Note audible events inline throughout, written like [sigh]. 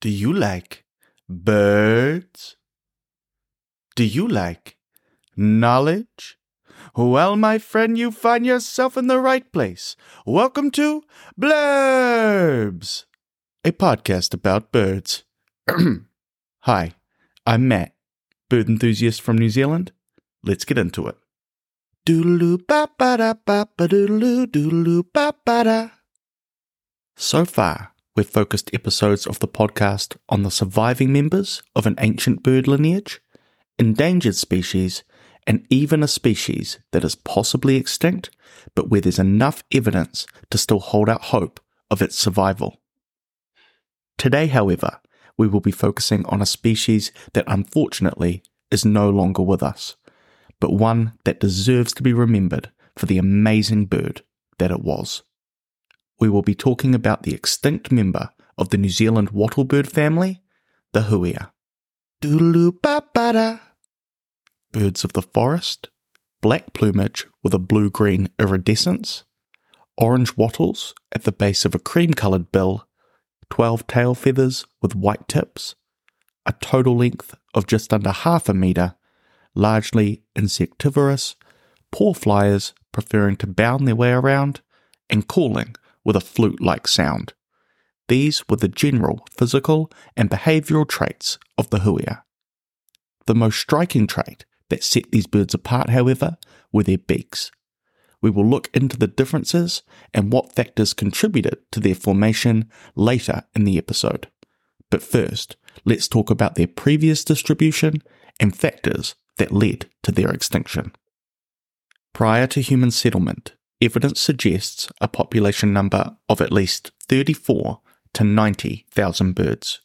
Do you like birds? Do you like knowledge? Well, my friend, you find yourself in the right place. Welcome to Blurbs, a podcast about birds. [clears throat] Hi, I'm Matt, bird enthusiast from New Zealand. Let's get into it. Doodaloo ba ba da ba ba doodaloo doodaloo ba ba da. So far, we've focused episodes of the podcast on the surviving members of an ancient bird lineage, endangered species, and even a species that is possibly extinct, but where there's enough evidence to still hold out hope of its survival. Today, however, we will be focusing on a species that unfortunately is no longer with us, but one that deserves to be remembered for the amazing bird that it was. We will be talking about the extinct member of the New Zealand wattlebird family, the huia. Doodaloo-ba-ba-da. Birds of the forest, black plumage with a blue-green iridescence, orange wattles at the base of a cream-coloured bill, 12 tail feathers with white tips, a total length of just under half a metre, largely insectivorous, poor flyers preferring to bound their way around, and calling with a flute like sound. These were the general physical and behavioural traits of the huia. The most striking trait that set these birds apart, however, were their beaks. We will look into the differences and what factors contributed to their formation later in the episode. But first, let's talk about their previous distribution and factors that led to their extinction. Prior to human settlement, evidence suggests a population number of at least 34 to 90,000 birds.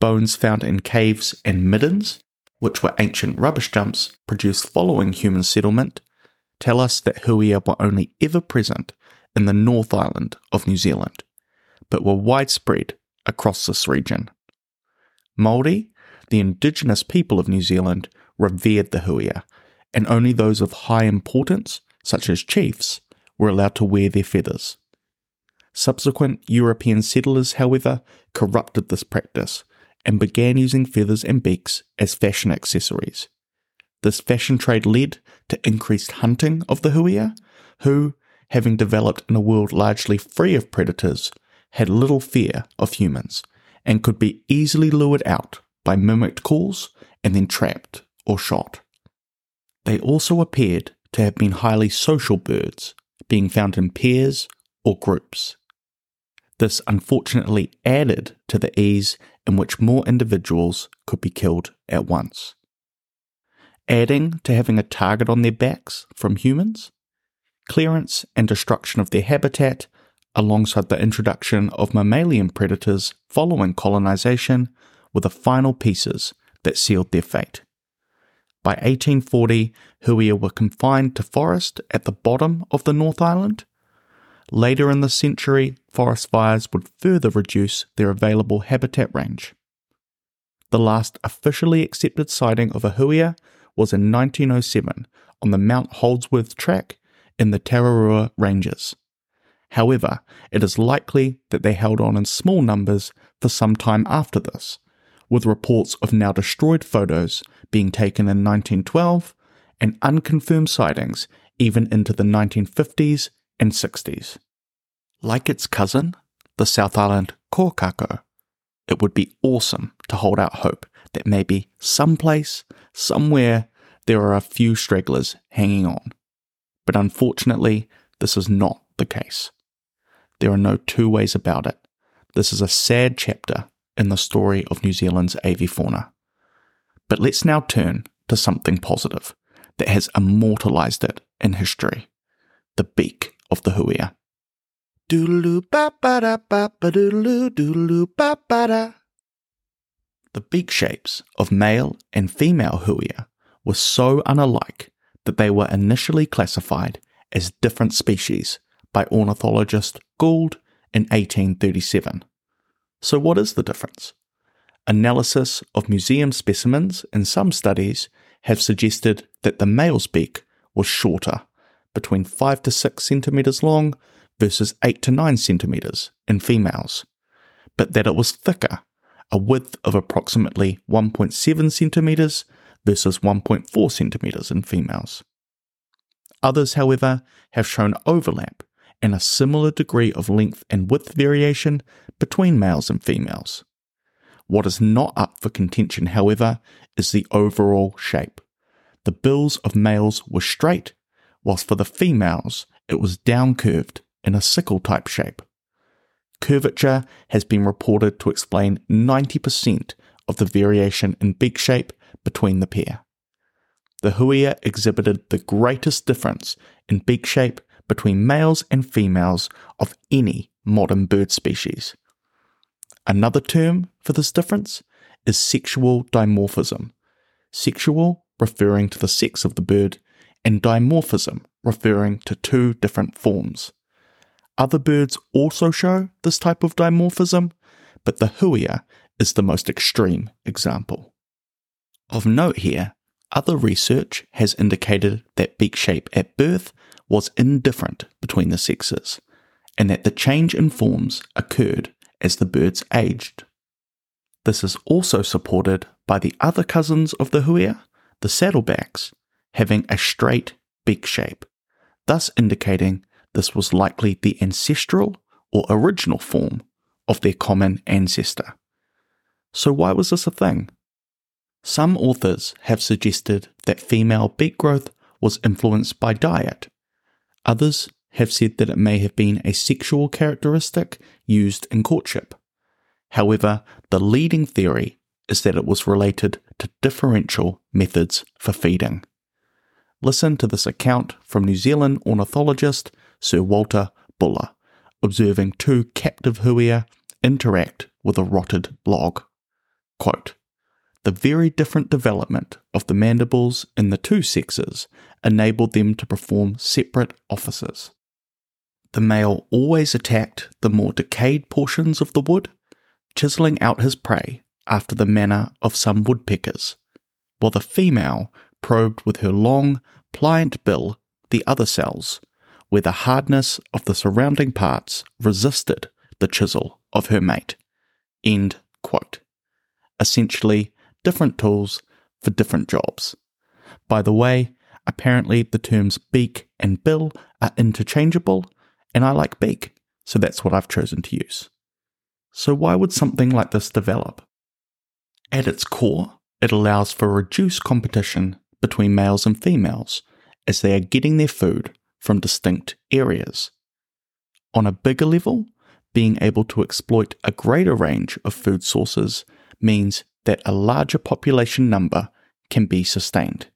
Bones found in caves and middens, which were ancient rubbish dumps produced following human settlement, tell us that huia were only ever present in the North Island of New Zealand, but were widespread across this region. Māori, the indigenous people of New Zealand, revered the huia, and only those of high importance, such as chiefs, were allowed to wear their feathers. Subsequent European settlers, however, corrupted this practice and began using feathers and beaks as fashion accessories. This fashion trade led to increased hunting of the huia, who, having developed in a world largely free of predators, had little fear of humans and could be easily lured out by mimicked calls and then trapped or shot. They also appeared to have been highly social birds, being found in pairs or groups. This unfortunately added to the ease in which more individuals could be killed at once. Adding to having a target on their backs from humans, clearance and destruction of their habitat, alongside the introduction of mammalian predators following colonization, were the final pieces that sealed their fate. By 1840, huia were confined to forest at the bottom of the North Island. Later in the century, forest fires would further reduce their available habitat range. The last officially accepted sighting of a huia was in 1907 on the Mount Holdsworth track in the Tararua Ranges. However, it is likely that they held on in small numbers for some time after this, with reports of now destroyed photos being taken in 1912 and unconfirmed sightings even into the 1950s and 60s. Like its cousin, the South Island kōkako, it would be awesome to hold out hope that maybe someplace, somewhere, there are a few stragglers hanging on. But unfortunately, this is not the case. There are no two ways about it. This is a sad chapter in the story of New Zealand's avifauna. But let's now turn to something positive that has immortalized it in history the beak of the huia. The beak shapes of male and female huia were so unalike that they were initially classified as different species by ornithologist Gould in 1837. So, what is the difference? Analysis of museum specimens in some studies have suggested that the male's beak was shorter, between 5 to 6 centimeters long versus 8 to 9 centimeters in females, but that it was thicker, a width of approximately 1.7 centimeters versus 1.4 centimeters in females. Others, however, have shown overlap and a similar degree of length and width variation between males and females. What is not up for contention, however, is the overall shape. The bills of males were straight, whilst for the females it was downcurved in a sickle type shape. Curvature has been reported to explain 90% of the variation in beak shape between the pair. The huia exhibited the greatest difference in beak shape between males and females of any modern bird species. Another term for this difference is sexual dimorphism. Sexual referring to the sex of the bird, and dimorphism referring to two different forms. Other birds also show this type of dimorphism, but the huia is the most extreme example. Of note here, other research has indicated that beak shape at birth was indifferent between the sexes, and that the change in forms occurred as the birds aged. This is also supported by the other cousins of the huia, the saddlebacks, having a straight beak shape, thus indicating this was likely the ancestral or original form of their common ancestor. So, why was this a thing? Some authors have suggested that female beak growth was influenced by diet. Others have said that it may have been a sexual characteristic used in courtship. However, the leading theory is that it was related to differential methods for feeding. Listen to this account from New Zealand ornithologist Sir Walter Buller, observing two captive huia interact with a rotted log. Quote, the very different development of the mandibles in the two sexes enabled them to perform separate offices. The male always attacked the more decayed portions of the wood, chiseling out his prey after the manner of some woodpeckers, while the female probed with her long, pliant bill the other cells, where the hardness of the surrounding parts resisted the chisel of her mate. Essentially, different tools for different jobs. By the way, apparently the terms beak and bill are interchangeable, and I like beak, so that's what I've chosen to use. So, why would something like this develop? At its core, it allows for reduced competition between males and females as they are getting their food from distinct areas. On a bigger level, being able to exploit a greater range of food sources means that a larger population number can be sustained,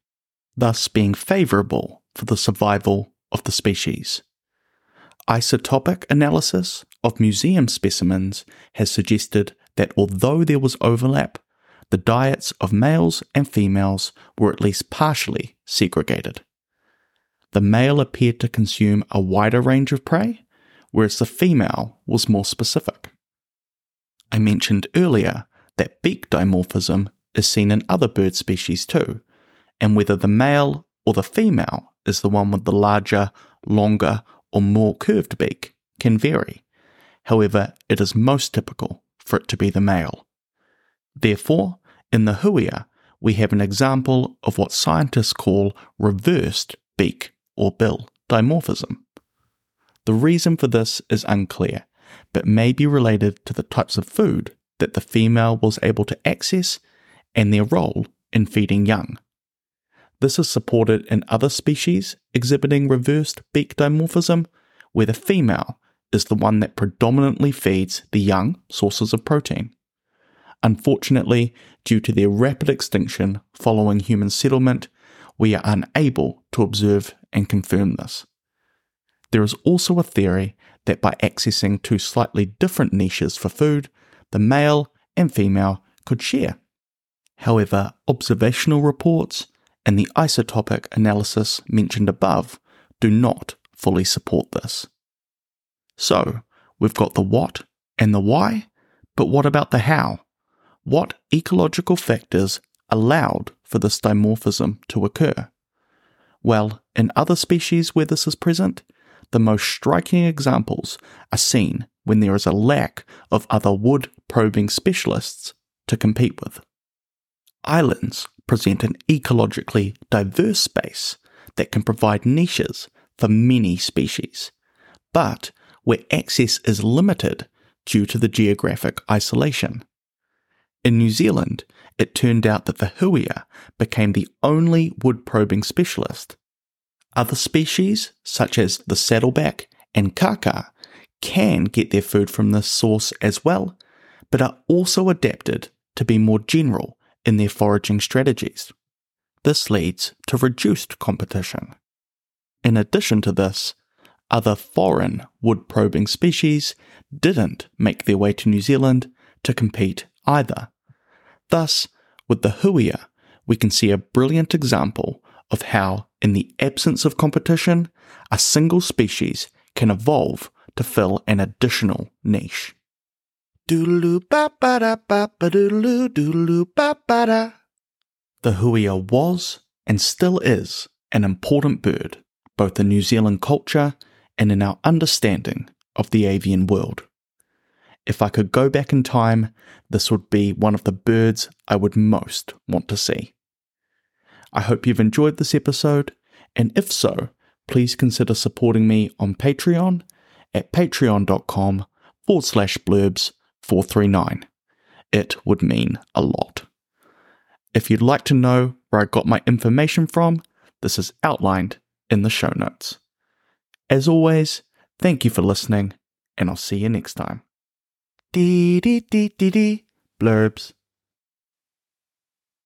thus being favourable for the survival of the species. Isotopic analysis of museum specimens has suggested that although there was overlap, the diets of males and females were at least partially segregated the male appeared to consume a wider range of prey, whereas the female was more specific. I mentioned earlier that beak dimorphism is seen in other bird species too, and whether the male or the female is the one with the larger, longer, or more curved beak can vary. However, it is most typical for it to be the male. Therefore, in the huia, we have an example of what scientists call reversed beak or bill dimorphism. The reason for this is unclear, but may be related to the types of food that the female was able to access and their role in feeding young. This is supported in other species exhibiting reversed beak dimorphism, where the female is the one that predominantly feeds the young sources of protein. Unfortunately, due to their rapid extinction following human settlement, we are unable to observe and confirm this. There is also a theory that by accessing two slightly different niches for food, the male and female could share. However, observational reports and the isotopic analysis mentioned above do not fully support this. So, we've got the what and the why, but what about the how? What ecological factors allowed for this dimorphism to occur? Well, in other species where this is present, the most striking examples are seen when there is a lack of other wood probing specialists to compete with. Islands present an ecologically diverse space that can provide niches for many species, but where access is limited due to the geographic isolation. In New Zealand, it turned out that the huia became the only wood probing specialist. Other species, such as the saddleback and kaka, can get their food from this source as well, but are also adapted to be more general in their foraging strategies. This leads to reduced competition. In addition to this, other foreign wood probing species didn't make their way to New Zealand to compete either. Thus, with the huia, we can see a brilliant example of how, in the absence of competition, a single species can evolve to fill an additional niche. The huia was, and still is, an important bird, both in New Zealand culture and in our understanding of the avian world. If I could go back in time, this would be one of the birds I would most want to see. I hope you've enjoyed this episode, and if so, please consider supporting me on Patreon at patreon.com forward slash blurbs 439. It would mean a lot. If you'd like to know where I got my information from, this is outlined in the show notes. As always, thank you for listening, and I'll see you next time. Dee dee dee dee dee blurbs.